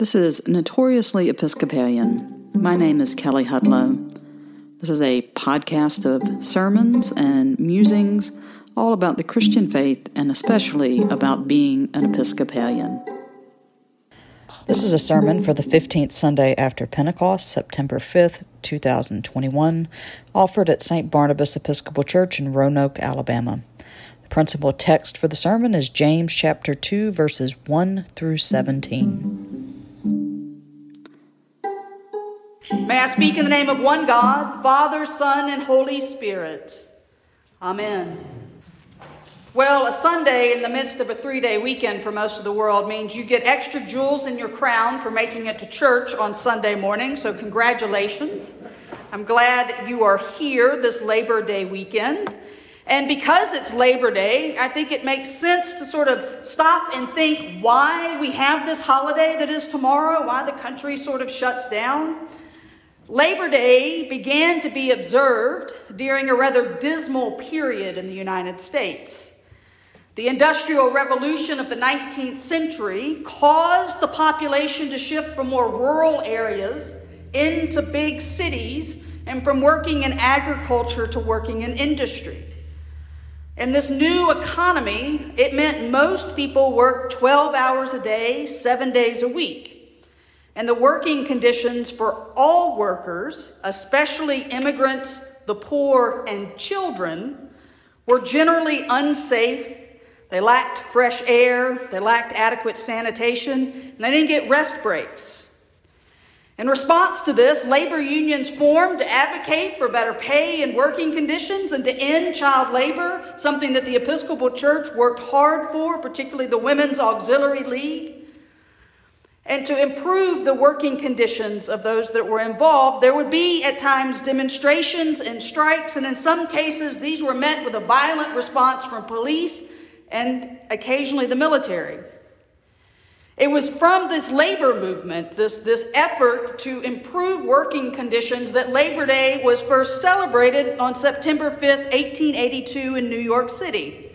This is Notoriously Episcopalian. My name is Kelley Hudlow. This is a podcast of sermons and musings all about the Christian faith and especially about being an Episcopalian. This is a sermon for the 15th Sunday after Pentecost, September 5th, 2021, offered at St. Barnabas Episcopal Church in Roanoke, Alabama. The principal text for the sermon is James chapter 2 verses 1 through 17. May I speak in the name of one God, Father, Son, and Holy Spirit. Amen. Well, a Sunday in the midst of a three day weekend for most of the world means you get extra jewels in your crown for making it to church on Sunday morning, so congratulations. I'm glad you are here this Labor Day weekend. And because it's Labor Day, I think it makes sense to sort of stop and think why we have this holiday that is tomorrow, why the country sort of shuts down. Labor Day began to be observed during a rather dismal period in the United States. The Industrial Revolution of the 19th century caused the population to shift from more rural areas into big cities and from working in agriculture to working in industry. In this new economy, it meant most people worked 12 hours a day, seven days a week and the working conditions for all workers, especially immigrants, the poor, and children, were generally unsafe. They lacked fresh air, they lacked adequate sanitation, and they didn't get rest breaks. In response to this, labor unions formed to advocate for better pay and working conditions and to end child labor, something that the Episcopal Church worked hard for, particularly the Women's Auxiliary League and to improve the working conditions of those that were involved. There would be at times demonstrations and strikes, and in some cases, these were met with a violent response from police and occasionally the military. It was from this labor movement, this, this effort to improve working conditions, that Labor Day was first celebrated on September 5th, 1882, in New York City,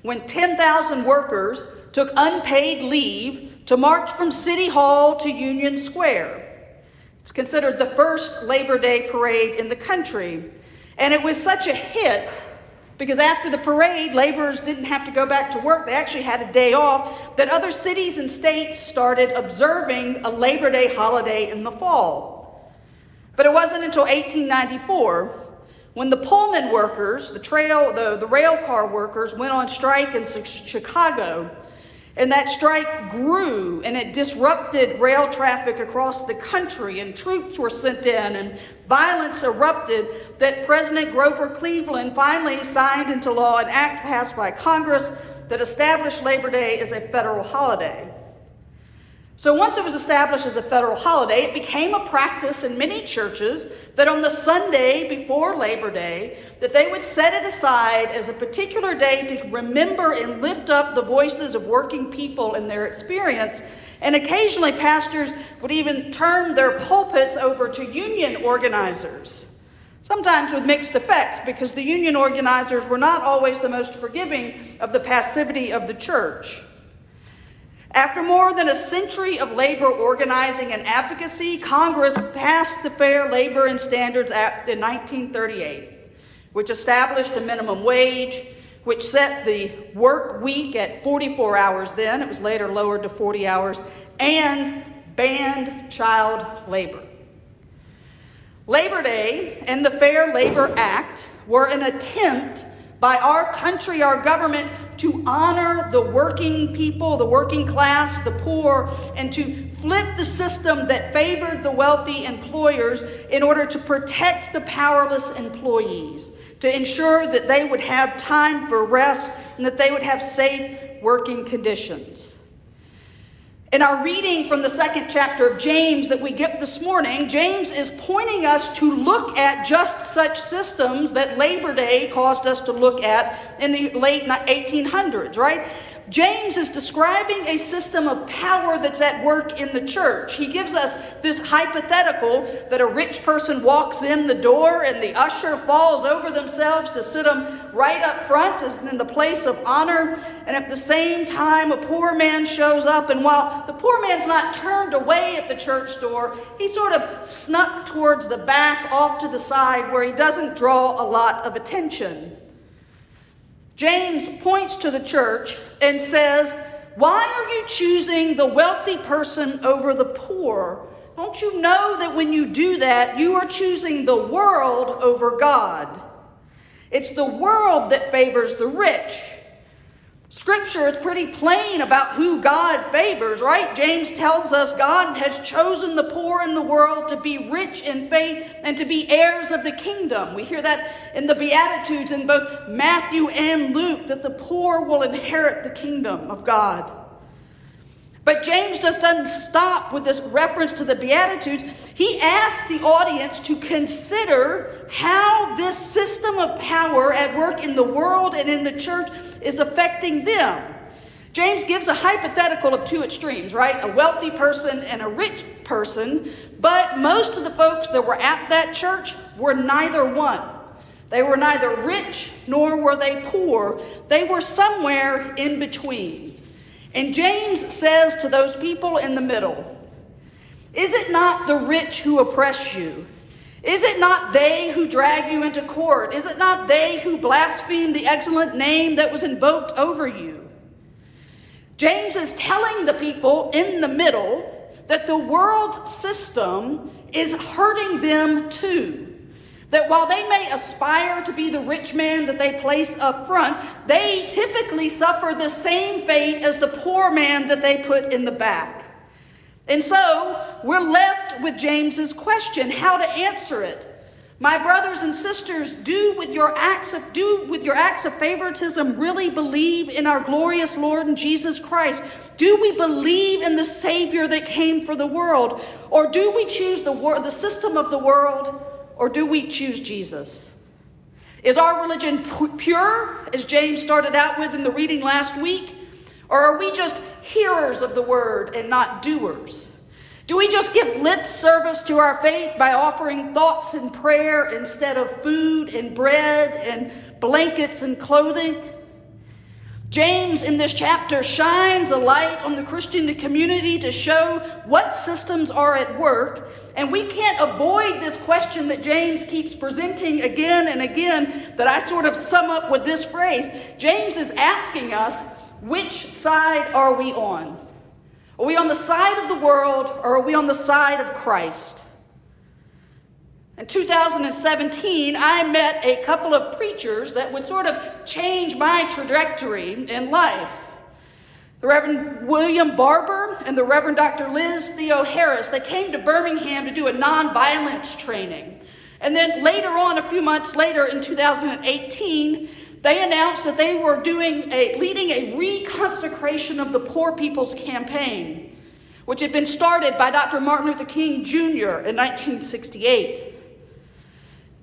when 10,000 workers took unpaid leave to march from City Hall to Union Square. It's considered the first Labor Day parade in the country. And it was such a hit because after the parade, laborers didn't have to go back to work. They actually had a day off, that other cities and states started observing a Labor Day holiday in the fall. But it wasn't until 1894 when the Pullman workers, the, trail, the, the rail car workers, went on strike in Chicago and that strike grew and it disrupted rail traffic across the country, and troops were sent in, and violence erupted. That President Grover Cleveland finally signed into law an act passed by Congress that established Labor Day as a federal holiday. So once it was established as a federal holiday, it became a practice in many churches that on the Sunday before Labor Day, that they would set it aside as a particular day to remember and lift up the voices of working people and their experience. And occasionally pastors would even turn their pulpits over to union organizers. Sometimes with mixed effects, because the union organizers were not always the most forgiving of the passivity of the church. After more than a century of labor organizing and advocacy, Congress passed the Fair Labor and Standards Act in 1938, which established a minimum wage, which set the work week at 44 hours then, it was later lowered to 40 hours, and banned child labor. Labor Day and the Fair Labor Act were an attempt by our country, our government, to honor the working people, the working class, the poor, and to flip the system that favored the wealthy employers in order to protect the powerless employees, to ensure that they would have time for rest and that they would have safe working conditions. In our reading from the second chapter of James that we get this morning, James is pointing us to look at just such systems that Labor Day caused us to look at in the late 1800s, right? James is describing a system of power that's at work in the church. He gives us this hypothetical that a rich person walks in the door and the usher falls over themselves to sit them right up front as in the place of honor. And at the same time, a poor man shows up. And while the poor man's not turned away at the church door, he sort of snuck towards the back off to the side where he doesn't draw a lot of attention. James points to the church and says, Why are you choosing the wealthy person over the poor? Don't you know that when you do that, you are choosing the world over God? It's the world that favors the rich. Scripture is pretty plain about who God favors, right? James tells us God has chosen the poor in the world to be rich in faith and to be heirs of the kingdom. We hear that in the Beatitudes in both Matthew and Luke that the poor will inherit the kingdom of God. But James just doesn't stop with this reference to the Beatitudes. He asks the audience to consider how this system of power at work in the world and in the church is affecting them. James gives a hypothetical of two extremes, right? A wealthy person and a rich person, but most of the folks that were at that church were neither one. They were neither rich nor were they poor. They were somewhere in between. And James says to those people in the middle, Is it not the rich who oppress you? Is it not they who drag you into court? Is it not they who blaspheme the excellent name that was invoked over you? James is telling the people in the middle that the world's system is hurting them too. That while they may aspire to be the rich man that they place up front, they typically suffer the same fate as the poor man that they put in the back. And so we're left with James's question, how to answer it. My brothers and sisters, do with your acts of do with your acts of favoritism really believe in our glorious Lord and Jesus Christ? Do we believe in the Savior that came for the world? Or do we choose the, wor- the system of the world? Or do we choose Jesus? Is our religion pure, as James started out with in the reading last week? Or are we just hearers of the word and not doers? Do we just give lip service to our faith by offering thoughts and prayer instead of food and bread and blankets and clothing? James, in this chapter, shines a light on the Christian community to show what systems are at work. And we can't avoid this question that James keeps presenting again and again, that I sort of sum up with this phrase. James is asking us which side are we on? Are we on the side of the world or are we on the side of Christ? In 2017, I met a couple of preachers that would sort of change my trajectory in life. The Reverend William Barber and the Reverend Dr. Liz Theoharis, they came to Birmingham to do a nonviolence training. And then later on, a few months later in 2018, they announced that they were doing a, leading a reconsecration of the Poor People's Campaign, which had been started by Dr. Martin Luther King Jr. in 1968.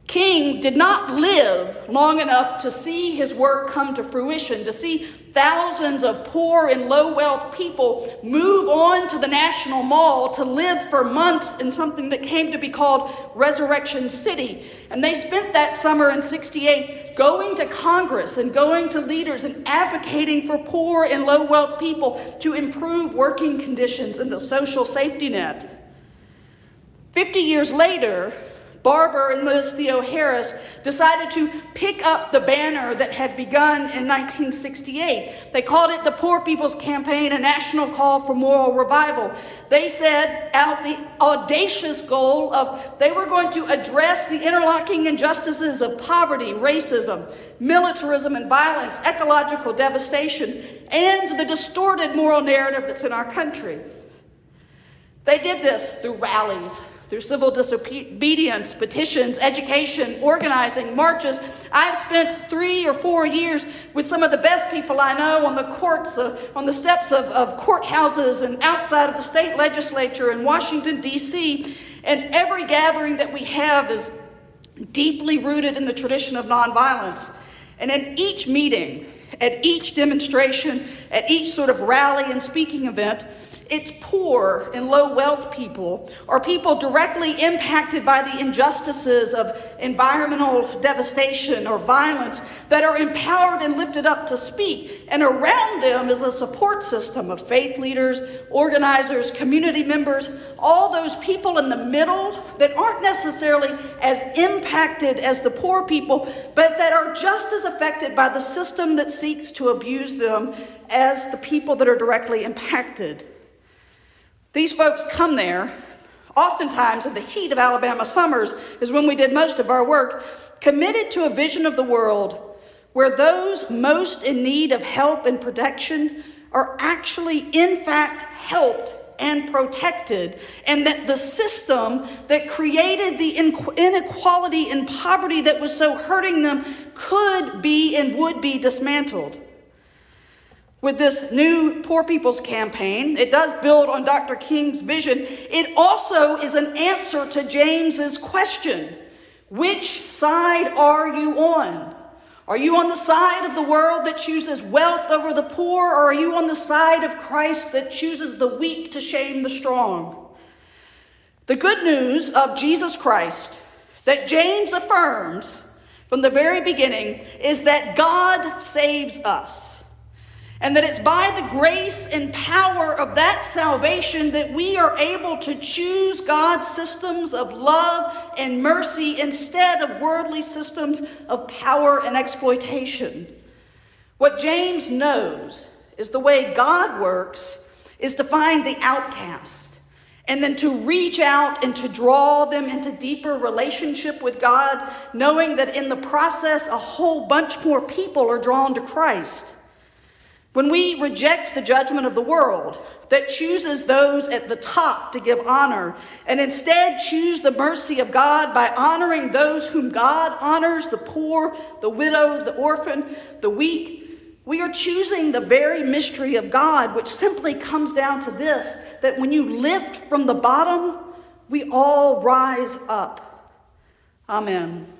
King did not live long enough to see his work come to fruition, to see thousands of poor and low wealth people move on to the National Mall to live for months in something that came to be called Resurrection City. And they spent that summer in 68 going to Congress and going to leaders and advocating for poor and low wealth people to improve working conditions and the social safety net. 50 years later, Barber and Liz Theoharis decided to pick up the banner that had begun in 1968. They called it the Poor People's Campaign, a national call for moral revival. They set out the audacious goal of they were going to address the interlocking injustices of poverty, racism, militarism and violence, ecological devastation, and the distorted moral narrative that's in our country. They did this through rallies, through civil disobedience, petitions, education, organizing, marches. I've spent three or four years with some of the best people I know on the courts, uh, on the steps of, of courthouses and outside of the state legislature in Washington, D.C. And every gathering that we have is deeply rooted in the tradition of nonviolence. And in each meeting, at each demonstration, at each sort of rally and speaking event, it's poor and low wealth people or people directly impacted by the injustices of environmental devastation or violence that are empowered and lifted up to speak. And around them is a support system of faith leaders, organizers, community members, all those people in the middle that aren't necessarily as impacted as the poor people, but that are just as affected by the system that seeks to abuse them as the people that are directly impacted. These folks come there, oftentimes in the heat of Alabama summers, is when we did most of our work, committed to a vision of the world where those most in need of help and protection are actually, in fact, helped and protected, and that the system that created the inequality and poverty that was so hurting them could be and would be dismantled with this new Poor People's Campaign. It does build on Dr. King's vision. It also is an answer to James's question Which side are you on? Are you on the side of the world that chooses wealth over the poor, or are you on the side of Christ that chooses the weak to shame the strong? The good news of Jesus Christ that James affirms from the very beginning is that God saves us. And that it's by the grace and power of that salvation that we are able to choose God's systems of love and mercy instead of worldly systems of power and exploitation. What James knows is the way God works is to find the outcast and then to reach out and to draw them into deeper relationship with God, knowing that in the process, a whole bunch more people are drawn to Christ. When we reject the judgment of the world that chooses those at the top to give honor and instead choose the mercy of God by honoring those whom God honors the poor, the widow, the orphan, the weak we are choosing the very mystery of God, which simply comes down to this that when you lift from the bottom, we all rise up. Amen.